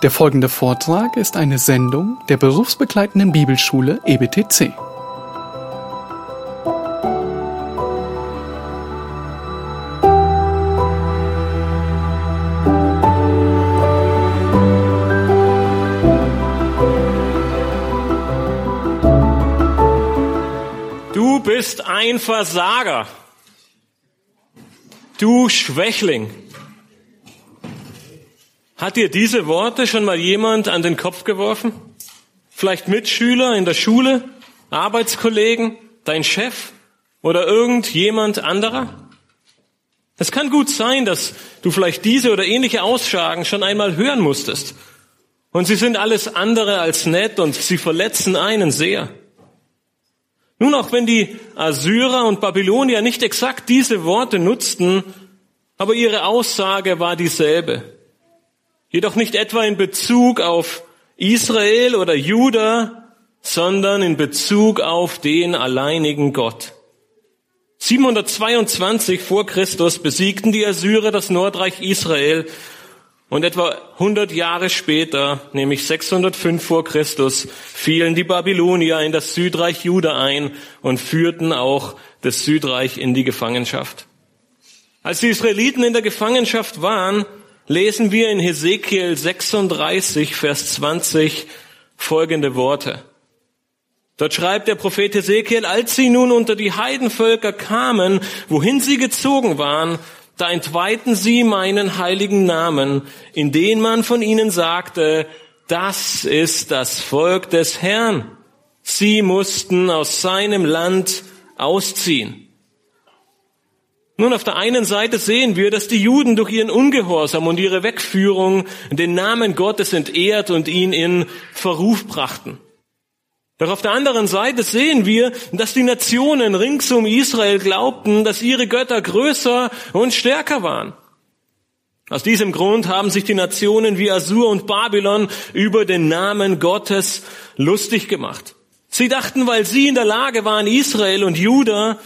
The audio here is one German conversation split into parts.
Der folgende Vortrag ist eine Sendung der berufsbegleitenden Bibelschule EBTC. Du bist ein Versager. Du Schwächling. Hat dir diese Worte schon mal jemand an den Kopf geworfen? Vielleicht Mitschüler in der Schule, Arbeitskollegen, dein Chef oder irgendjemand anderer? Es kann gut sein, dass du vielleicht diese oder ähnliche Aussagen schon einmal hören musstest. Und sie sind alles andere als nett und sie verletzen einen sehr. Nun, auch wenn die Assyrer und Babylonier nicht exakt diese Worte nutzten, aber ihre Aussage war dieselbe. Jedoch nicht etwa in Bezug auf Israel oder Juda, sondern in Bezug auf den alleinigen Gott. 722 vor Christus besiegten die Assyrer das Nordreich Israel und etwa 100 Jahre später, nämlich 605 vor Christus, fielen die Babylonier in das Südreich Juda ein und führten auch das Südreich in die Gefangenschaft. Als die Israeliten in der Gefangenschaft waren, lesen wir in Hesekiel 36, Vers 20 folgende Worte. Dort schreibt der Prophet Hesekiel, als sie nun unter die Heidenvölker kamen, wohin sie gezogen waren, da entweihten sie meinen heiligen Namen, in den man von ihnen sagte, das ist das Volk des Herrn. Sie mussten aus seinem Land ausziehen. Nun, auf der einen Seite sehen wir, dass die Juden durch ihren Ungehorsam und ihre Wegführung den Namen Gottes entehrt und ihn in Verruf brachten. Doch auf der anderen Seite sehen wir, dass die Nationen rings um Israel glaubten, dass ihre Götter größer und stärker waren. Aus diesem Grund haben sich die Nationen wie Assur und Babylon über den Namen Gottes lustig gemacht. Sie dachten, weil sie in der Lage waren, Israel und Juda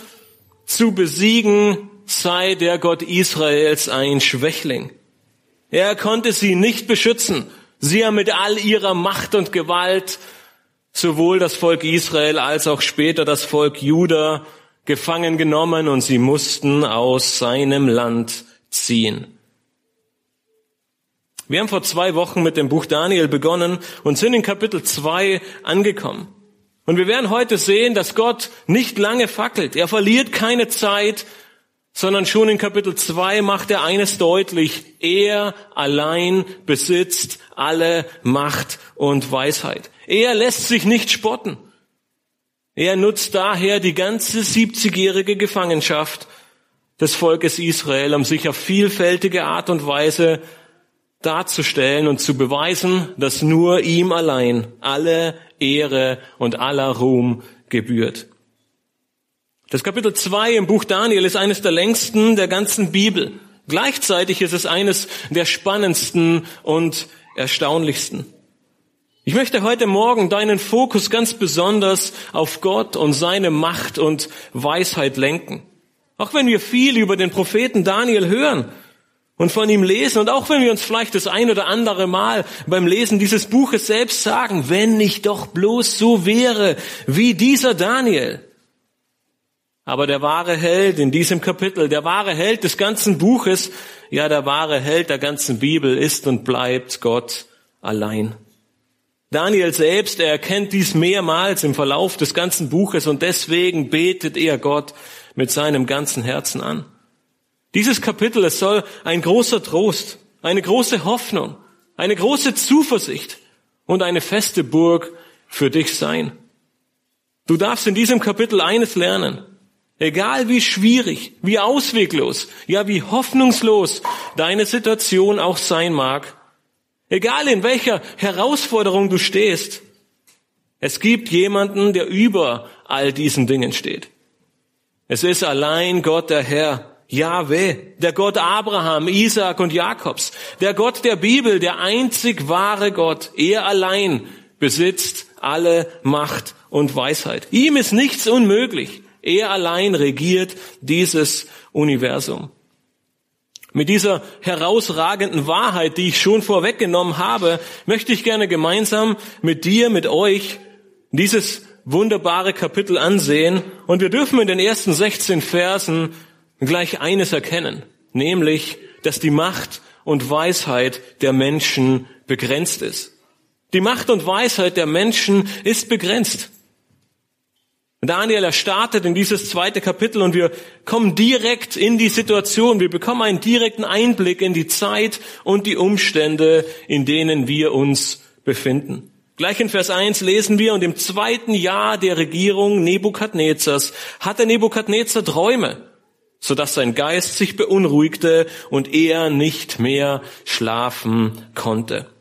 zu besiegen, sei der Gott Israels ein Schwächling. Er konnte sie nicht beschützen. Sie haben mit all ihrer Macht und Gewalt sowohl das Volk Israel als auch später das Volk Juda gefangen genommen und sie mussten aus seinem Land ziehen. Wir haben vor zwei Wochen mit dem Buch Daniel begonnen und sind in Kapitel 2 angekommen. Und wir werden heute sehen, dass Gott nicht lange fackelt. Er verliert keine Zeit, sondern schon in Kapitel 2 macht er eines deutlich. Er allein besitzt alle Macht und Weisheit. Er lässt sich nicht spotten. Er nutzt daher die ganze 70-jährige Gefangenschaft des Volkes Israel, um sich auf vielfältige Art und Weise darzustellen und zu beweisen, dass nur ihm allein alle Ehre und aller Ruhm gebührt. Das Kapitel 2 im Buch Daniel ist eines der längsten der ganzen Bibel. Gleichzeitig ist es eines der spannendsten und erstaunlichsten. Ich möchte heute Morgen deinen Fokus ganz besonders auf Gott und seine Macht und Weisheit lenken. Auch wenn wir viel über den Propheten Daniel hören und von ihm lesen und auch wenn wir uns vielleicht das ein oder andere Mal beim Lesen dieses Buches selbst sagen, wenn ich doch bloß so wäre wie dieser Daniel, aber der wahre Held in diesem Kapitel, der wahre Held des ganzen Buches, ja der wahre Held der ganzen Bibel ist und bleibt Gott allein. Daniel selbst, er erkennt dies mehrmals im Verlauf des ganzen Buches und deswegen betet er Gott mit seinem ganzen Herzen an. Dieses Kapitel, es soll ein großer Trost, eine große Hoffnung, eine große Zuversicht und eine feste Burg für dich sein. Du darfst in diesem Kapitel eines lernen. Egal wie schwierig, wie ausweglos, ja wie hoffnungslos deine Situation auch sein mag, egal in welcher Herausforderung du stehst, es gibt jemanden, der über all diesen Dingen steht. Es ist allein Gott der Herr, Yahweh, der Gott Abraham, Isaac und Jakobs, der Gott der Bibel, der einzig wahre Gott. Er allein besitzt alle Macht und Weisheit. Ihm ist nichts unmöglich. Er allein regiert dieses Universum. Mit dieser herausragenden Wahrheit, die ich schon vorweggenommen habe, möchte ich gerne gemeinsam mit dir, mit euch dieses wunderbare Kapitel ansehen. Und wir dürfen in den ersten 16 Versen gleich eines erkennen, nämlich, dass die Macht und Weisheit der Menschen begrenzt ist. Die Macht und Weisheit der Menschen ist begrenzt. Daniel, er startet in dieses zweite Kapitel und wir kommen direkt in die Situation. Wir bekommen einen direkten Einblick in die Zeit und die Umstände, in denen wir uns befinden. Gleich in Vers 1 lesen wir, und im zweiten Jahr der Regierung Nebukadnezars hatte Nebukadnezar Träume, sodass sein Geist sich beunruhigte und er nicht mehr schlafen konnte.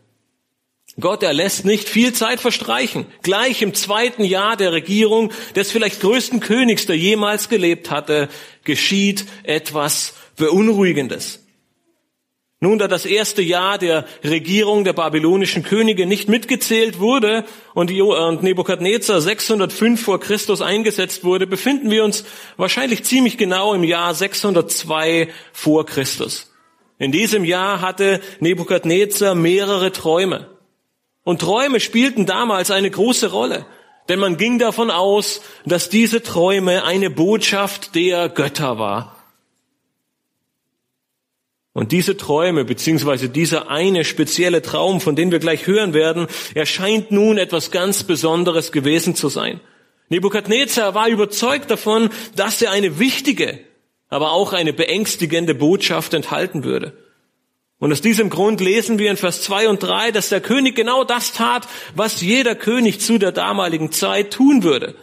Gott, er lässt nicht viel Zeit verstreichen. Gleich im zweiten Jahr der Regierung des vielleicht größten Königs, der jemals gelebt hatte, geschieht etwas Beunruhigendes. Nun, da das erste Jahr der Regierung der babylonischen Könige nicht mitgezählt wurde und Nebukadnezar 605 vor Christus eingesetzt wurde, befinden wir uns wahrscheinlich ziemlich genau im Jahr 602 vor Christus. In diesem Jahr hatte Nebukadnezar mehrere Träume. Und Träume spielten damals eine große Rolle, denn man ging davon aus, dass diese Träume eine Botschaft der Götter war. Und diese Träume, beziehungsweise dieser eine spezielle Traum, von dem wir gleich hören werden, erscheint nun etwas ganz Besonderes gewesen zu sein. Nebukadnezar war überzeugt davon, dass er eine wichtige, aber auch eine beängstigende Botschaft enthalten würde. Und aus diesem Grund lesen wir in Vers 2 und 3, dass der König genau das tat, was jeder König zu der damaligen Zeit tun würde.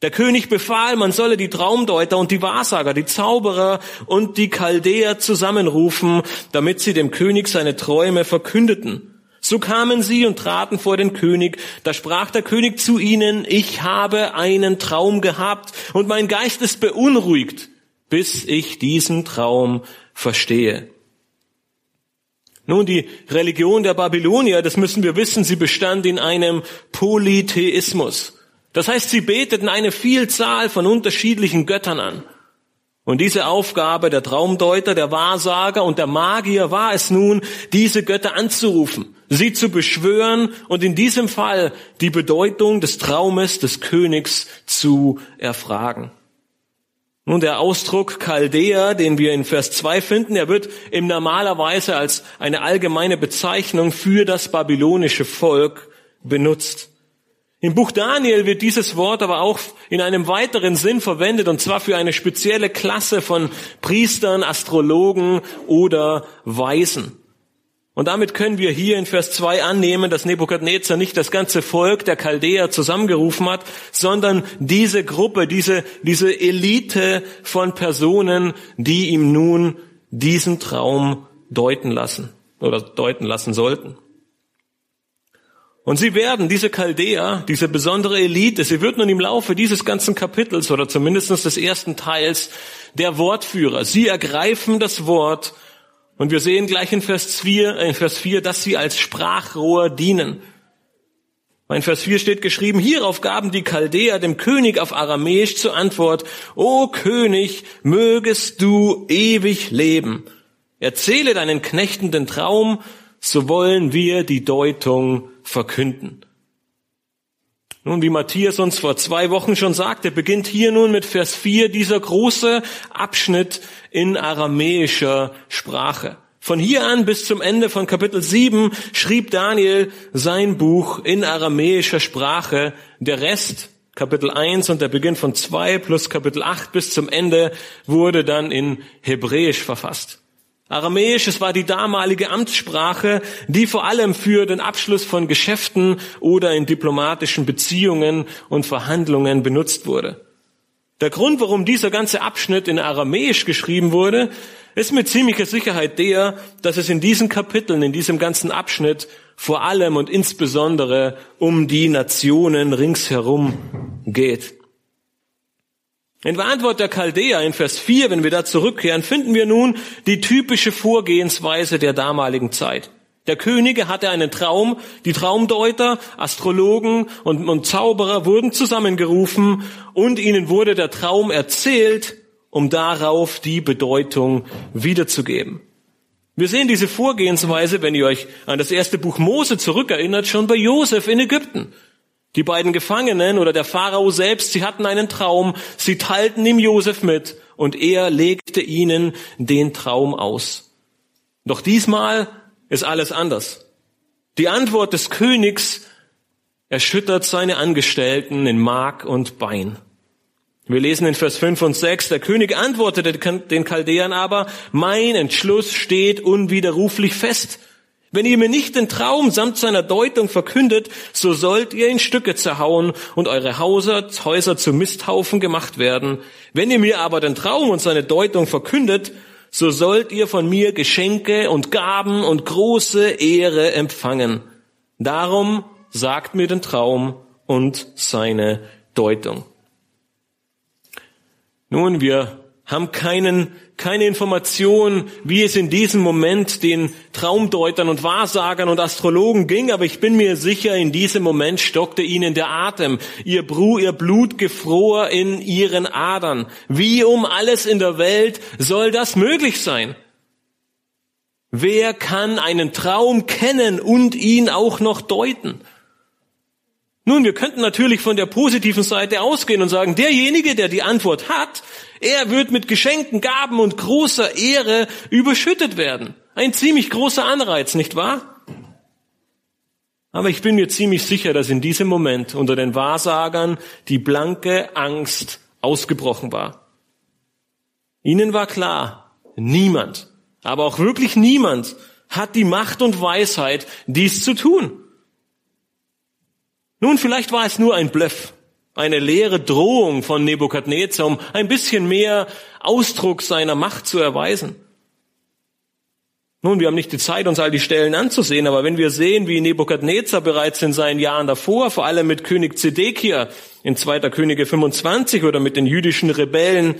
Der König befahl, man solle die Traumdeuter und die Wahrsager, die Zauberer und die Chaldäer zusammenrufen, damit sie dem König seine Träume verkündeten. So kamen sie und traten vor den König. Da sprach der König zu ihnen, ich habe einen Traum gehabt und mein Geist ist beunruhigt, bis ich diesen Traum verstehe. Nun, die Religion der Babylonier, das müssen wir wissen, sie bestand in einem Polytheismus. Das heißt, sie beteten eine Vielzahl von unterschiedlichen Göttern an. Und diese Aufgabe der Traumdeuter, der Wahrsager und der Magier war es nun, diese Götter anzurufen, sie zu beschwören und in diesem Fall die Bedeutung des Traumes des Königs zu erfragen. Nun, der Ausdruck Chaldea, den wir in Vers 2 finden, er wird im normalerweise als eine allgemeine Bezeichnung für das babylonische Volk benutzt. Im Buch Daniel wird dieses Wort aber auch in einem weiteren Sinn verwendet, und zwar für eine spezielle Klasse von Priestern, Astrologen oder Weisen. Und damit können wir hier in Vers 2 annehmen, dass Nebukadnezar nicht das ganze Volk der Chaldäer zusammengerufen hat, sondern diese Gruppe, diese, diese Elite von Personen, die ihm nun diesen Traum deuten lassen oder deuten lassen sollten. Und sie werden, diese Chaldäer, diese besondere Elite, sie wird nun im Laufe dieses ganzen Kapitels oder zumindest des ersten Teils der Wortführer. Sie ergreifen das Wort und wir sehen gleich in Vers 4, äh, in Vers 4, dass sie als Sprachrohr dienen. In Vers 4 steht geschrieben, hierauf gaben die Chaldäer dem König auf Aramäisch zur Antwort, O König, mögest du ewig leben. Erzähle deinen Knechten den Traum, so wollen wir die Deutung verkünden. Nun, wie Matthias uns vor zwei Wochen schon sagte, beginnt hier nun mit Vers 4 dieser große Abschnitt in aramäischer Sprache. Von hier an bis zum Ende von Kapitel 7 schrieb Daniel sein Buch in aramäischer Sprache. Der Rest, Kapitel 1 und der Beginn von 2 plus Kapitel 8 bis zum Ende, wurde dann in Hebräisch verfasst. Aramäisch, es war die damalige Amtssprache, die vor allem für den Abschluss von Geschäften oder in diplomatischen Beziehungen und Verhandlungen benutzt wurde. Der Grund, warum dieser ganze Abschnitt in Aramäisch geschrieben wurde, ist mit ziemlicher Sicherheit der, dass es in diesen Kapiteln, in diesem ganzen Abschnitt vor allem und insbesondere um die Nationen ringsherum geht. In der Antwort der Chaldea in Vers 4, wenn wir da zurückkehren, finden wir nun die typische Vorgehensweise der damaligen Zeit. Der Könige hatte einen Traum, die Traumdeuter, Astrologen und, und Zauberer wurden zusammengerufen und ihnen wurde der Traum erzählt um darauf die Bedeutung wiederzugeben. Wir sehen diese Vorgehensweise, wenn ihr euch an das erste Buch Mose zurückerinnert, schon bei Josef in Ägypten. Die beiden Gefangenen oder der Pharao selbst, sie hatten einen Traum, sie teilten ihm Josef mit und er legte ihnen den Traum aus. Doch diesmal ist alles anders. Die Antwort des Königs erschüttert seine Angestellten in Mark und Bein. Wir lesen in Vers 5 und 6, der König antwortete den Chaldäern aber, mein Entschluss steht unwiderruflich fest. Wenn ihr mir nicht den Traum samt seiner Deutung verkündet, so sollt ihr in Stücke zerhauen und eure Häuser, Häuser zu Misthaufen gemacht werden. Wenn ihr mir aber den Traum und seine Deutung verkündet, so sollt ihr von mir Geschenke und Gaben und große Ehre empfangen. Darum sagt mir den Traum und seine Deutung. Nun, wir haben keinen, keine Information, wie es in diesem Moment den Traumdeutern und Wahrsagern und Astrologen ging, aber ich bin mir sicher, in diesem Moment stockte ihnen der Atem. Ihr, Bru, ihr Blut gefror in ihren Adern. Wie um alles in der Welt soll das möglich sein? Wer kann einen Traum kennen und ihn auch noch deuten? Nun, wir könnten natürlich von der positiven Seite ausgehen und sagen, derjenige, der die Antwort hat, er wird mit Geschenken, Gaben und großer Ehre überschüttet werden. Ein ziemlich großer Anreiz, nicht wahr? Aber ich bin mir ziemlich sicher, dass in diesem Moment unter den Wahrsagern die blanke Angst ausgebrochen war. Ihnen war klar, niemand, aber auch wirklich niemand hat die Macht und Weisheit, dies zu tun. Nun, vielleicht war es nur ein Bluff, eine leere Drohung von Nebukadnezar, um ein bisschen mehr Ausdruck seiner Macht zu erweisen. Nun, wir haben nicht die Zeit, uns all die Stellen anzusehen, aber wenn wir sehen, wie Nebukadnezar bereits in seinen Jahren davor, vor allem mit König Zedekia in 2. Könige 25 oder mit den jüdischen Rebellen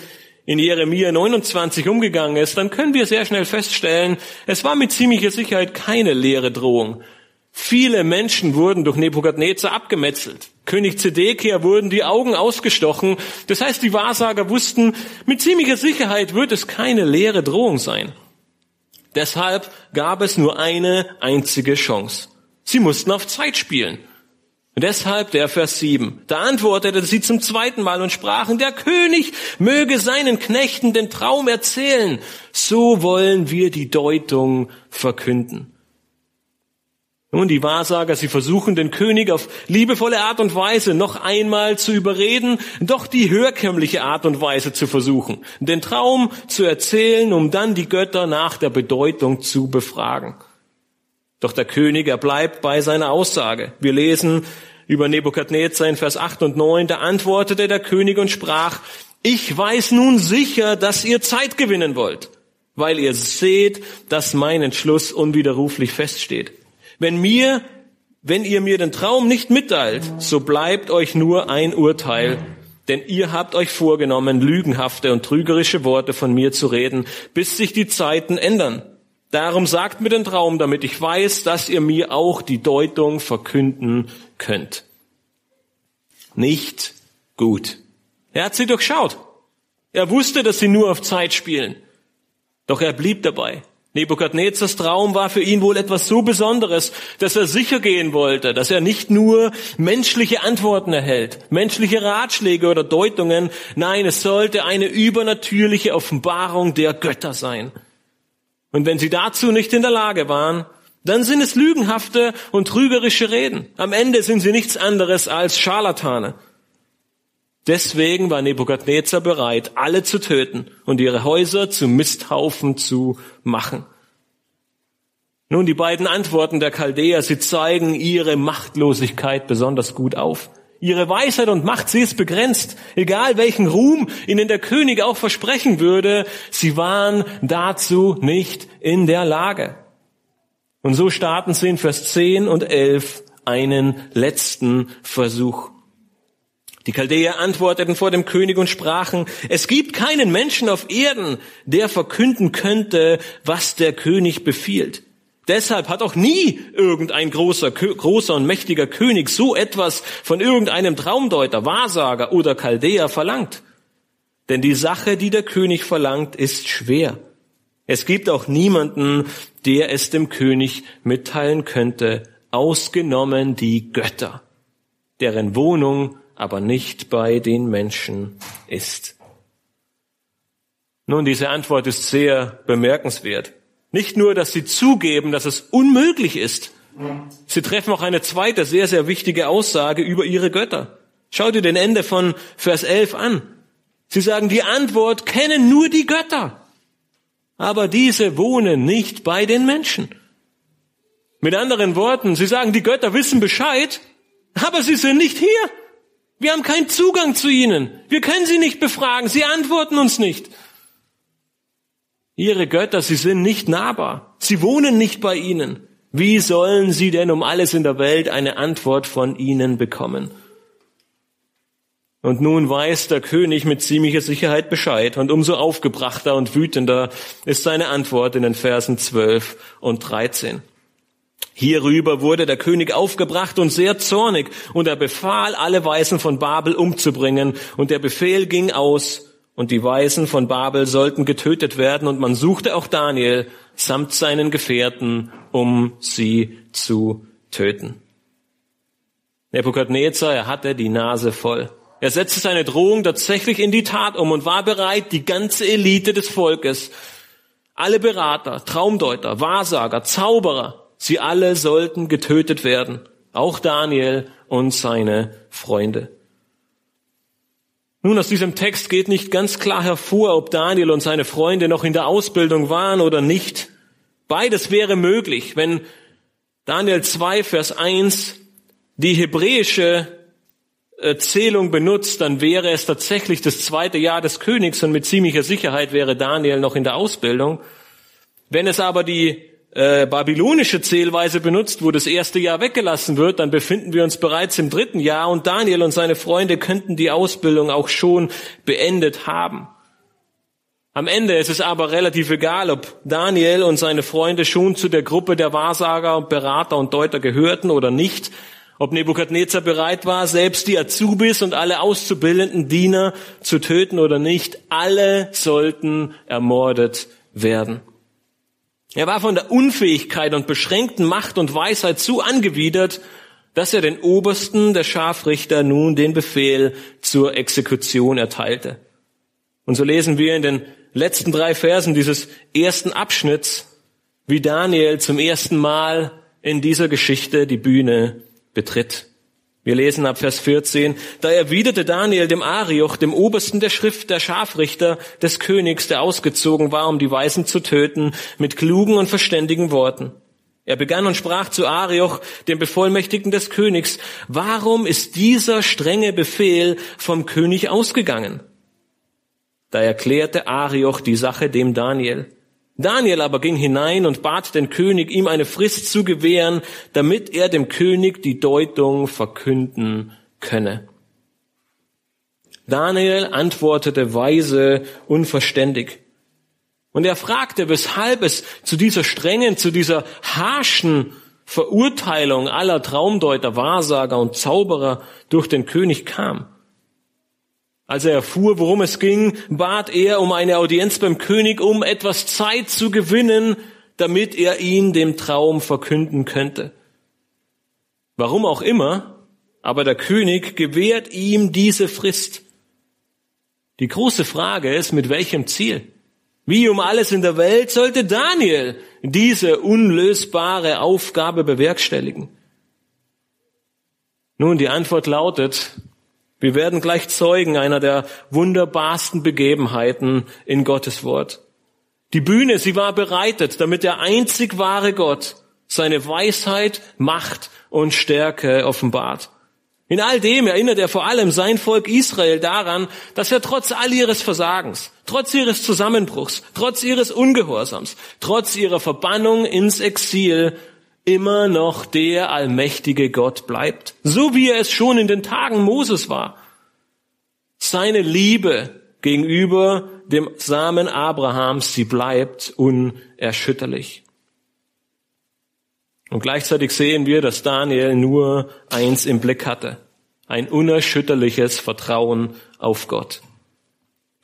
in Jeremia 29 umgegangen ist, dann können wir sehr schnell feststellen, es war mit ziemlicher Sicherheit keine leere Drohung. Viele Menschen wurden durch Nebukadnezar abgemetzelt. König Zedekia wurden die Augen ausgestochen. Das heißt, die Wahrsager wussten, mit ziemlicher Sicherheit wird es keine leere Drohung sein. Deshalb gab es nur eine einzige Chance. Sie mussten auf Zeit spielen. Und deshalb der Vers 7. Da antwortete sie zum zweiten Mal und sprachen, der König möge seinen Knechten den Traum erzählen. So wollen wir die Deutung verkünden. Nun, die Wahrsager, sie versuchen den König auf liebevolle Art und Weise noch einmal zu überreden, doch die herkömmliche Art und Weise zu versuchen, den Traum zu erzählen, um dann die Götter nach der Bedeutung zu befragen. Doch der König, er bleibt bei seiner Aussage. Wir lesen über Nebukadnezar in Vers 8 und 9, da antwortete der König und sprach, ich weiß nun sicher, dass ihr Zeit gewinnen wollt, weil ihr seht, dass mein Entschluss unwiderruflich feststeht. Wenn mir, wenn ihr mir den Traum nicht mitteilt, so bleibt euch nur ein Urteil, denn ihr habt euch vorgenommen, lügenhafte und trügerische Worte von mir zu reden, bis sich die Zeiten ändern. Darum sagt mir den Traum, damit ich weiß, dass ihr mir auch die Deutung verkünden könnt. Nicht gut. Er hat sie durchschaut. Er wusste, dass sie nur auf Zeit spielen. Doch er blieb dabei. Nebukadnezars Traum war für ihn wohl etwas so Besonderes, dass er sicher gehen wollte, dass er nicht nur menschliche Antworten erhält, menschliche Ratschläge oder Deutungen, nein, es sollte eine übernatürliche Offenbarung der Götter sein. Und wenn sie dazu nicht in der Lage waren, dann sind es lügenhafte und trügerische Reden. Am Ende sind sie nichts anderes als Scharlatane. Deswegen war Nebukadnezar bereit, alle zu töten und ihre Häuser zu Misthaufen zu machen. Nun, die beiden Antworten der Chaldäer, sie zeigen ihre Machtlosigkeit besonders gut auf. Ihre Weisheit und Macht, sie ist begrenzt. Egal welchen Ruhm ihnen der König auch versprechen würde, sie waren dazu nicht in der Lage. Und so starten sie in Vers 10 und 11 einen letzten Versuch. Die Chaldäer antworteten vor dem König und sprachen, es gibt keinen Menschen auf Erden, der verkünden könnte, was der König befiehlt. Deshalb hat auch nie irgendein großer, großer und mächtiger König so etwas von irgendeinem Traumdeuter, Wahrsager oder Chaldäer verlangt. denn die Sache, die der König verlangt, ist schwer. Es gibt auch niemanden, der es dem König mitteilen könnte, ausgenommen die Götter, deren Wohnung aber nicht bei den Menschen ist. Nun, diese Antwort ist sehr bemerkenswert. Nicht nur, dass sie zugeben, dass es unmöglich ist. Sie treffen auch eine zweite sehr, sehr wichtige Aussage über ihre Götter. Schau dir den Ende von Vers 11 an. Sie sagen, die Antwort kennen nur die Götter. Aber diese wohnen nicht bei den Menschen. Mit anderen Worten, sie sagen, die Götter wissen Bescheid, aber sie sind nicht hier. Wir haben keinen Zugang zu ihnen. Wir können sie nicht befragen. Sie antworten uns nicht. Ihre Götter, sie sind nicht nahbar. Sie wohnen nicht bei ihnen. Wie sollen sie denn um alles in der Welt eine Antwort von ihnen bekommen? Und nun weiß der König mit ziemlicher Sicherheit Bescheid und umso aufgebrachter und wütender ist seine Antwort in den Versen 12 und 13. Hierüber wurde der König aufgebracht und sehr zornig und er befahl, alle Weisen von Babel umzubringen und der Befehl ging aus und die Weisen von Babel sollten getötet werden und man suchte auch Daniel samt seinen Gefährten, um sie zu töten. Nebukadnezar, er hatte die Nase voll. Er setzte seine Drohung tatsächlich in die Tat um und war bereit, die ganze Elite des Volkes, alle Berater, Traumdeuter, Wahrsager, Zauberer, sie alle sollten getötet werden, auch Daniel und seine Freunde. Nun, aus diesem Text geht nicht ganz klar hervor, ob Daniel und seine Freunde noch in der Ausbildung waren oder nicht. Beides wäre möglich, wenn Daniel 2, Vers 1 die hebräische äh, Zählung benutzt, dann wäre es tatsächlich das zweite Jahr des Königs und mit ziemlicher Sicherheit wäre Daniel noch in der Ausbildung. Wenn es aber die äh, babylonische Zählweise benutzt, wo das erste Jahr weggelassen wird, dann befinden wir uns bereits im dritten Jahr und Daniel und seine Freunde könnten die Ausbildung auch schon beendet haben. Am Ende ist es aber relativ egal, ob Daniel und seine Freunde schon zu der Gruppe der Wahrsager, Berater und Deuter gehörten oder nicht, ob Nebukadnezar bereit war, selbst die Azubis und alle auszubildenden Diener zu töten oder nicht, alle sollten ermordet werden. Er war von der Unfähigkeit und beschränkten Macht und Weisheit so angewidert, dass er den Obersten der Scharfrichter nun den Befehl zur Exekution erteilte. Und so lesen wir in den letzten drei Versen dieses ersten Abschnitts, wie Daniel zum ersten Mal in dieser Geschichte die Bühne betritt. Wir lesen ab Vers 14, da erwiderte Daniel dem Arioch, dem Obersten der Schrift der Scharfrichter des Königs, der ausgezogen war, um die Weisen zu töten, mit klugen und verständigen Worten. Er begann und sprach zu Arioch, dem Bevollmächtigten des Königs, warum ist dieser strenge Befehl vom König ausgegangen? Da erklärte Arioch die Sache dem Daniel. Daniel aber ging hinein und bat den König, ihm eine Frist zu gewähren, damit er dem König die Deutung verkünden könne. Daniel antwortete weise, unverständig. Und er fragte, weshalb es zu dieser strengen, zu dieser harschen Verurteilung aller Traumdeuter, Wahrsager und Zauberer durch den König kam. Als er erfuhr, worum es ging, bat er um eine Audienz beim König, um etwas Zeit zu gewinnen, damit er ihn dem Traum verkünden könnte. Warum auch immer, aber der König gewährt ihm diese Frist. Die große Frage ist, mit welchem Ziel? Wie um alles in der Welt sollte Daniel diese unlösbare Aufgabe bewerkstelligen? Nun, die Antwort lautet, wir werden gleich Zeugen einer der wunderbarsten Begebenheiten in Gottes Wort. Die Bühne, sie war bereitet, damit der einzig wahre Gott seine Weisheit, Macht und Stärke offenbart. In all dem erinnert er vor allem sein Volk Israel daran, dass er trotz all ihres Versagens, trotz ihres Zusammenbruchs, trotz ihres Ungehorsams, trotz ihrer Verbannung ins Exil immer noch der allmächtige Gott bleibt, so wie er es schon in den Tagen Moses war. Seine Liebe gegenüber dem Samen Abrahams, sie bleibt unerschütterlich. Und gleichzeitig sehen wir, dass Daniel nur eins im Blick hatte, ein unerschütterliches Vertrauen auf Gott.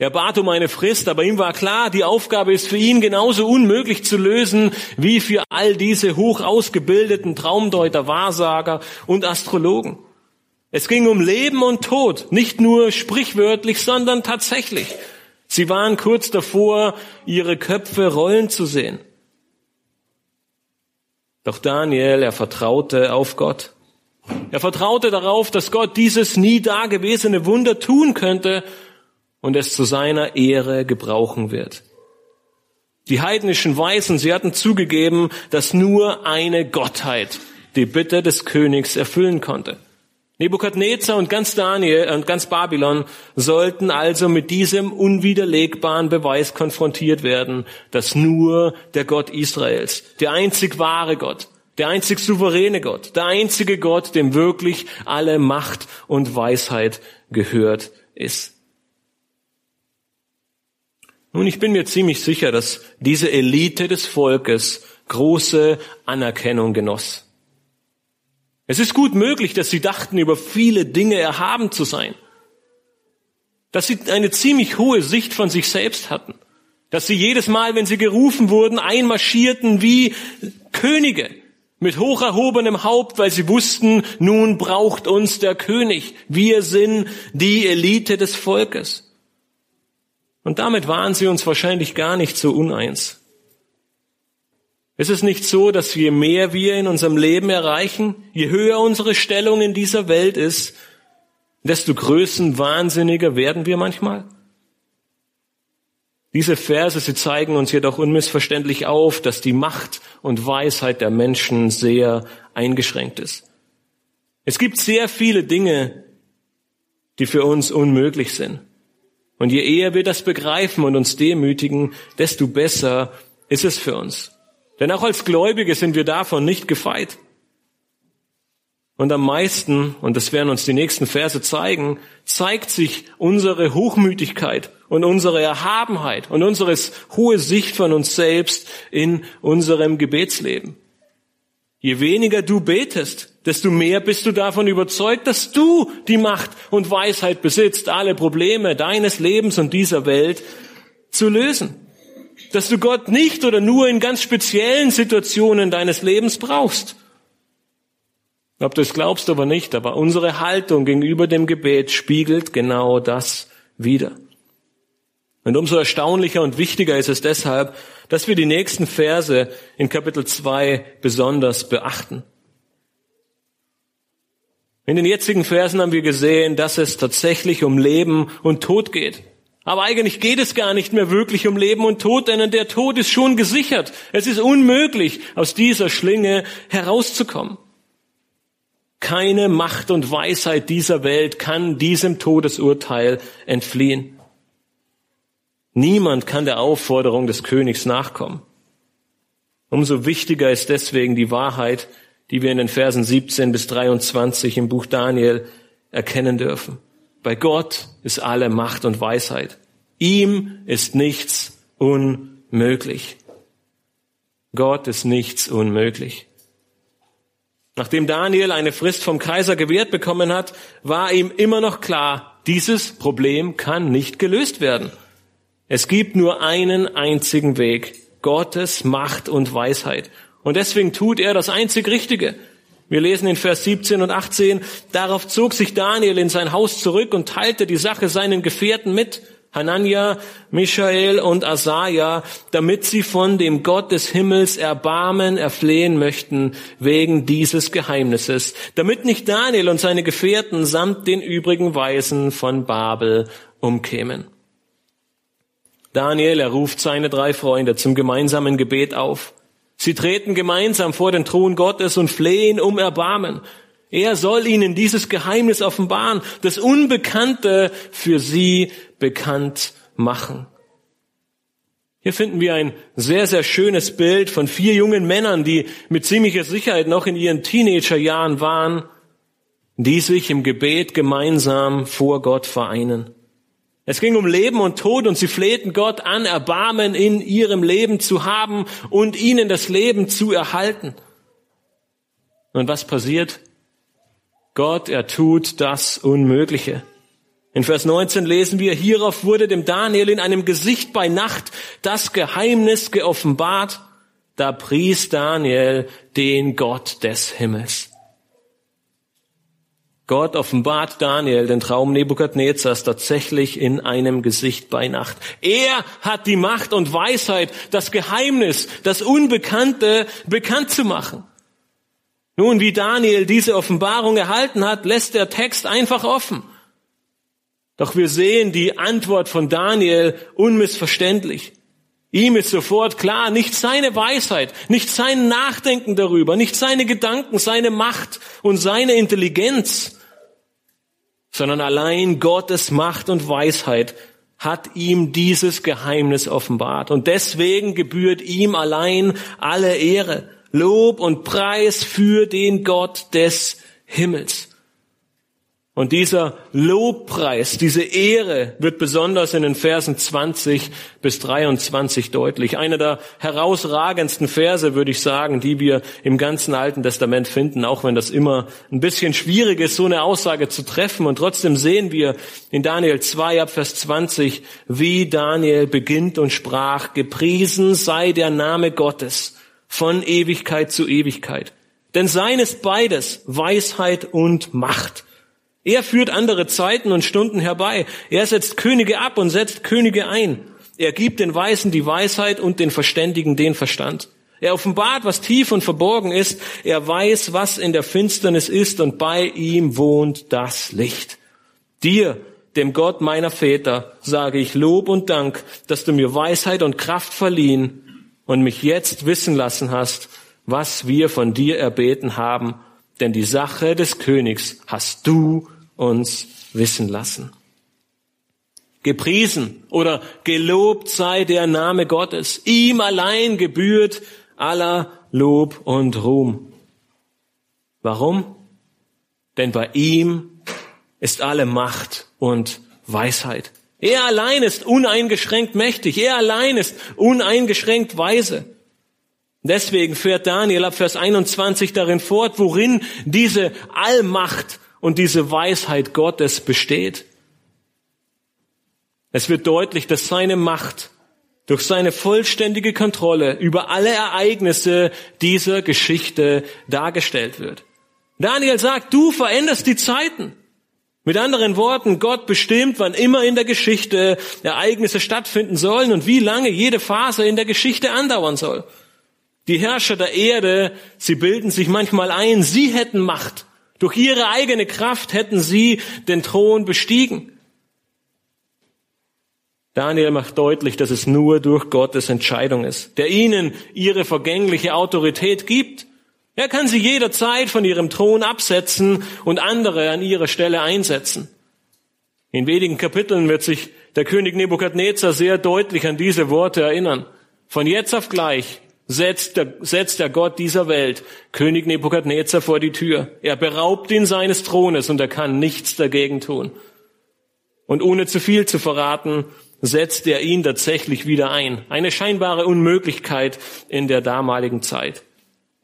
Er bat um eine Frist, aber ihm war klar, die Aufgabe ist für ihn genauso unmöglich zu lösen wie für all diese hoch ausgebildeten Traumdeuter, Wahrsager und Astrologen. Es ging um Leben und Tod, nicht nur sprichwörtlich, sondern tatsächlich. Sie waren kurz davor, ihre Köpfe rollen zu sehen. Doch Daniel, er vertraute auf Gott. Er vertraute darauf, dass Gott dieses nie dagewesene Wunder tun könnte und es zu seiner Ehre gebrauchen wird. Die heidnischen Weisen, sie hatten zugegeben, dass nur eine Gottheit die Bitte des Königs erfüllen konnte. Nebukadnezar und ganz Daniel und ganz Babylon sollten also mit diesem unwiderlegbaren Beweis konfrontiert werden, dass nur der Gott Israels, der einzig wahre Gott, der einzig souveräne Gott, der einzige Gott, dem wirklich alle Macht und Weisheit gehört ist. Nun, ich bin mir ziemlich sicher, dass diese Elite des Volkes große Anerkennung genoss. Es ist gut möglich, dass sie dachten, über viele Dinge erhaben zu sein. Dass sie eine ziemlich hohe Sicht von sich selbst hatten. Dass sie jedes Mal, wenn sie gerufen wurden, einmarschierten wie Könige mit hoch erhobenem Haupt, weil sie wussten, nun braucht uns der König. Wir sind die Elite des Volkes. Und damit waren sie uns wahrscheinlich gar nicht so uneins. Es ist nicht so, dass je mehr wir in unserem Leben erreichen, je höher unsere Stellung in dieser Welt ist, desto größenwahnsinniger werden wir manchmal? Diese Verse, sie zeigen uns jedoch unmissverständlich auf, dass die Macht und Weisheit der Menschen sehr eingeschränkt ist. Es gibt sehr viele Dinge, die für uns unmöglich sind. Und je eher wir das begreifen und uns demütigen, desto besser ist es für uns. Denn auch als Gläubige sind wir davon nicht gefeit. Und am meisten, und das werden uns die nächsten Verse zeigen, zeigt sich unsere Hochmütigkeit und unsere Erhabenheit und unsere hohe Sicht von uns selbst in unserem Gebetsleben. Je weniger du betest, desto mehr bist du davon überzeugt, dass du die Macht und Weisheit besitzt, alle Probleme deines Lebens und dieser Welt zu lösen dass du Gott nicht oder nur in ganz speziellen Situationen deines Lebens brauchst. Ob du es glaubst oder nicht, aber unsere Haltung gegenüber dem Gebet spiegelt genau das wider. Und umso erstaunlicher und wichtiger ist es deshalb, dass wir die nächsten Verse in Kapitel 2 besonders beachten. In den jetzigen Versen haben wir gesehen, dass es tatsächlich um Leben und Tod geht. Aber eigentlich geht es gar nicht mehr wirklich um Leben und Tod, denn der Tod ist schon gesichert. Es ist unmöglich, aus dieser Schlinge herauszukommen. Keine Macht und Weisheit dieser Welt kann diesem Todesurteil entfliehen. Niemand kann der Aufforderung des Königs nachkommen. Umso wichtiger ist deswegen die Wahrheit, die wir in den Versen 17 bis 23 im Buch Daniel erkennen dürfen. Bei Gott ist alle Macht und Weisheit. Ihm ist nichts unmöglich. Gott ist nichts unmöglich. Nachdem Daniel eine Frist vom Kaiser gewährt bekommen hat, war ihm immer noch klar, dieses Problem kann nicht gelöst werden. Es gibt nur einen einzigen Weg, Gottes Macht und Weisheit. Und deswegen tut er das einzig Richtige. Wir lesen in Vers 17 und 18, darauf zog sich Daniel in sein Haus zurück und teilte die Sache seinen Gefährten mit, Hanania, Michael und Asaja, damit sie von dem Gott des Himmels Erbarmen erflehen möchten wegen dieses Geheimnisses, damit nicht Daniel und seine Gefährten samt den übrigen Weisen von Babel umkämen. Daniel, er ruft seine drei Freunde zum gemeinsamen Gebet auf. Sie treten gemeinsam vor den Thron Gottes und flehen um Erbarmen. Er soll ihnen dieses Geheimnis offenbaren, das Unbekannte für sie bekannt machen. Hier finden wir ein sehr, sehr schönes Bild von vier jungen Männern, die mit ziemlicher Sicherheit noch in ihren Teenagerjahren waren, die sich im Gebet gemeinsam vor Gott vereinen. Es ging um Leben und Tod und sie flehten Gott an, Erbarmen in ihrem Leben zu haben und ihnen das Leben zu erhalten. Und was passiert? Gott, er tut das Unmögliche. In Vers 19 lesen wir, hierauf wurde dem Daniel in einem Gesicht bei Nacht das Geheimnis geoffenbart. Da pries Daniel den Gott des Himmels. Gott offenbart Daniel den Traum Nebukadnezars tatsächlich in einem Gesicht bei Nacht. Er hat die Macht und Weisheit, das Geheimnis, das Unbekannte bekannt zu machen. Nun, wie Daniel diese Offenbarung erhalten hat, lässt der Text einfach offen. Doch wir sehen die Antwort von Daniel unmissverständlich. Ihm ist sofort klar, nicht seine Weisheit, nicht sein Nachdenken darüber, nicht seine Gedanken, seine Macht und seine Intelligenz, sondern allein Gottes Macht und Weisheit hat ihm dieses Geheimnis offenbart. Und deswegen gebührt ihm allein alle Ehre, Lob und Preis für den Gott des Himmels. Und dieser Lobpreis, diese Ehre wird besonders in den Versen 20 bis 23 deutlich. Einer der herausragendsten Verse, würde ich sagen, die wir im ganzen Alten Testament finden, auch wenn das immer ein bisschen schwierig ist, so eine Aussage zu treffen. Und trotzdem sehen wir in Daniel 2 ab Vers 20, wie Daniel beginnt und sprach, gepriesen sei der Name Gottes von Ewigkeit zu Ewigkeit. Denn sein ist beides, Weisheit und Macht. Er führt andere Zeiten und Stunden herbei. Er setzt Könige ab und setzt Könige ein. Er gibt den Weisen die Weisheit und den Verständigen den Verstand. Er offenbart, was tief und verborgen ist. Er weiß, was in der Finsternis ist und bei ihm wohnt das Licht. Dir, dem Gott meiner Väter, sage ich Lob und Dank, dass du mir Weisheit und Kraft verliehen und mich jetzt wissen lassen hast, was wir von dir erbeten haben denn die Sache des Königs hast du uns wissen lassen. Gepriesen oder gelobt sei der Name Gottes. Ihm allein gebührt aller Lob und Ruhm. Warum? Denn bei ihm ist alle Macht und Weisheit. Er allein ist uneingeschränkt mächtig. Er allein ist uneingeschränkt weise. Deswegen fährt Daniel ab Vers 21 darin fort, worin diese Allmacht und diese Weisheit Gottes besteht. Es wird deutlich, dass seine Macht durch seine vollständige Kontrolle über alle Ereignisse dieser Geschichte dargestellt wird. Daniel sagt, du veränderst die Zeiten. Mit anderen Worten, Gott bestimmt, wann immer in der Geschichte Ereignisse stattfinden sollen und wie lange jede Phase in der Geschichte andauern soll. Die Herrscher der Erde, sie bilden sich manchmal ein, sie hätten Macht. Durch ihre eigene Kraft hätten sie den Thron bestiegen. Daniel macht deutlich, dass es nur durch Gottes Entscheidung ist, der ihnen ihre vergängliche Autorität gibt. Er kann sie jederzeit von ihrem Thron absetzen und andere an ihre Stelle einsetzen. In wenigen Kapiteln wird sich der König Nebukadnezar sehr deutlich an diese Worte erinnern. Von jetzt auf gleich setzt der, setzt der Gott dieser Welt König Nebukadnezar vor die Tür. Er beraubt ihn seines Thrones und er kann nichts dagegen tun. Und ohne zu viel zu verraten, setzt er ihn tatsächlich wieder ein. Eine scheinbare Unmöglichkeit in der damaligen Zeit.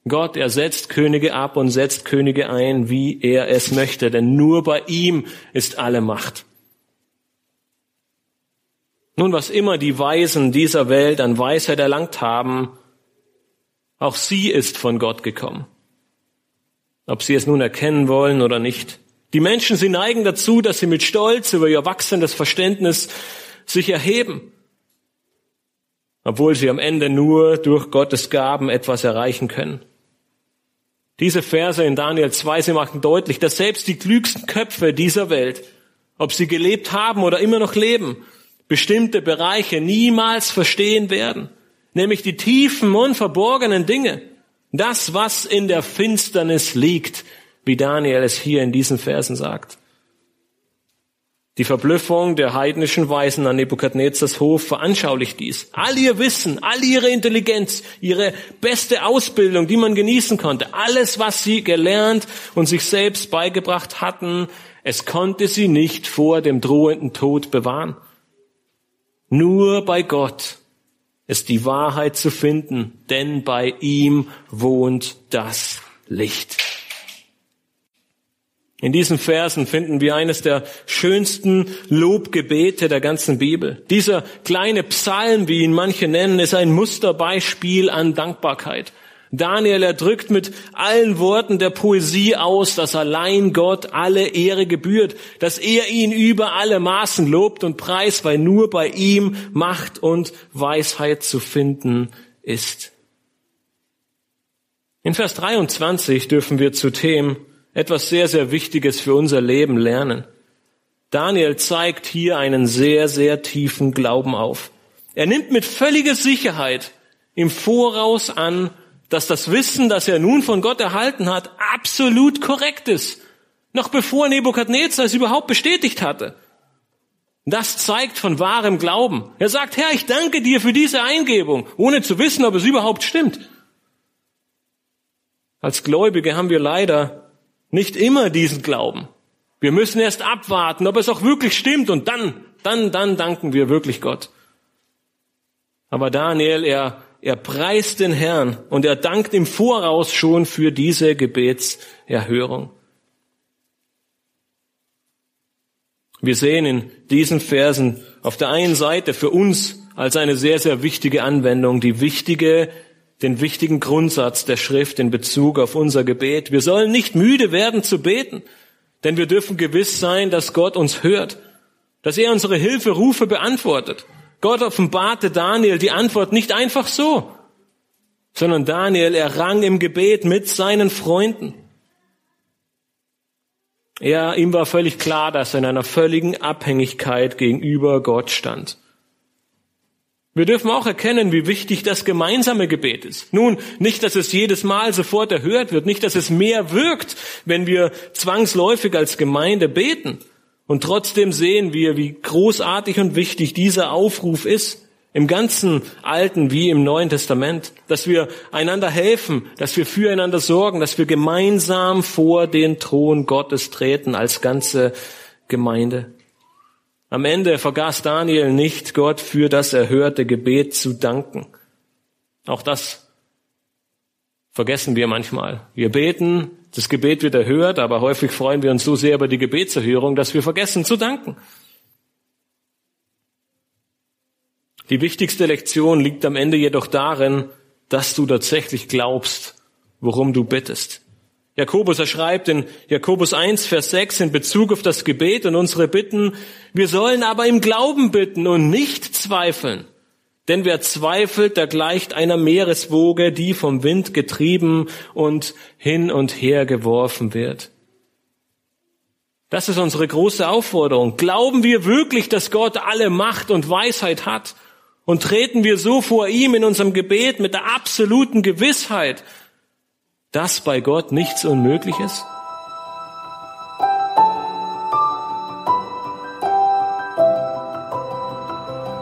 Gott, er setzt Könige ab und setzt Könige ein, wie er es möchte, denn nur bei ihm ist alle Macht. Nun, was immer die Weisen dieser Welt an Weisheit erlangt haben, auch sie ist von Gott gekommen. Ob sie es nun erkennen wollen oder nicht. Die Menschen, sie neigen dazu, dass sie mit Stolz über ihr wachsendes Verständnis sich erheben, obwohl sie am Ende nur durch Gottes Gaben etwas erreichen können. Diese Verse in Daniel 2, sie machen deutlich, dass selbst die klügsten Köpfe dieser Welt, ob sie gelebt haben oder immer noch leben, bestimmte Bereiche niemals verstehen werden nämlich die tiefen und verborgenen Dinge, das, was in der Finsternis liegt, wie Daniel es hier in diesen Versen sagt. Die Verblüffung der heidnischen Weisen an Nebukadnezars Hof veranschaulicht dies. All ihr Wissen, all ihre Intelligenz, ihre beste Ausbildung, die man genießen konnte, alles, was sie gelernt und sich selbst beigebracht hatten, es konnte sie nicht vor dem drohenden Tod bewahren. Nur bei Gott ist die Wahrheit zu finden, denn bei ihm wohnt das Licht. In diesen Versen finden wir eines der schönsten Lobgebete der ganzen Bibel. Dieser kleine Psalm, wie ihn manche nennen, ist ein Musterbeispiel an Dankbarkeit. Daniel erdrückt mit allen Worten der Poesie aus, dass allein Gott alle Ehre gebührt, dass er ihn über alle Maßen lobt und preist, weil nur bei ihm Macht und Weisheit zu finden ist. In Vers 23 dürfen wir zu Themen etwas sehr, sehr Wichtiges für unser Leben lernen. Daniel zeigt hier einen sehr, sehr tiefen Glauben auf. Er nimmt mit völliger Sicherheit im Voraus an, dass das Wissen, das er nun von Gott erhalten hat, absolut korrekt ist. Noch bevor Nebukadnezar es überhaupt bestätigt hatte. Das zeigt von wahrem Glauben. Er sagt, Herr, ich danke dir für diese Eingebung, ohne zu wissen, ob es überhaupt stimmt. Als Gläubige haben wir leider nicht immer diesen Glauben. Wir müssen erst abwarten, ob es auch wirklich stimmt und dann, dann, dann danken wir wirklich Gott. Aber Daniel, er er preist den Herrn und er dankt im Voraus schon für diese Gebetserhörung. Wir sehen in diesen Versen auf der einen Seite für uns als eine sehr, sehr wichtige Anwendung die wichtige, den wichtigen Grundsatz der Schrift in Bezug auf unser Gebet. Wir sollen nicht müde werden zu beten, denn wir dürfen gewiss sein, dass Gott uns hört, dass er unsere Hilferufe beantwortet. Gott offenbarte Daniel die Antwort nicht einfach so, sondern Daniel errang im Gebet mit seinen Freunden. Er, ihm war völlig klar, dass er in einer völligen Abhängigkeit gegenüber Gott stand. Wir dürfen auch erkennen, wie wichtig das gemeinsame Gebet ist. Nun, nicht, dass es jedes Mal sofort erhört wird, nicht, dass es mehr wirkt, wenn wir zwangsläufig als Gemeinde beten, und trotzdem sehen wir, wie großartig und wichtig dieser Aufruf ist, im ganzen Alten wie im Neuen Testament, dass wir einander helfen, dass wir füreinander sorgen, dass wir gemeinsam vor den Thron Gottes treten als ganze Gemeinde. Am Ende vergaß Daniel nicht, Gott für das erhörte Gebet zu danken. Auch das vergessen wir manchmal. Wir beten, das Gebet wird erhört, aber häufig freuen wir uns so sehr über die Gebetserhörung, dass wir vergessen zu danken. Die wichtigste Lektion liegt am Ende jedoch darin, dass du tatsächlich glaubst, worum du bittest. Jakobus er schreibt in Jakobus 1, Vers 6 in Bezug auf das Gebet und unsere Bitten, wir sollen aber im Glauben bitten und nicht zweifeln. Denn wer zweifelt, der gleicht einer Meereswoge, die vom Wind getrieben und hin und her geworfen wird. Das ist unsere große Aufforderung. Glauben wir wirklich, dass Gott alle Macht und Weisheit hat? Und treten wir so vor ihm in unserem Gebet mit der absoluten Gewissheit, dass bei Gott nichts unmöglich ist?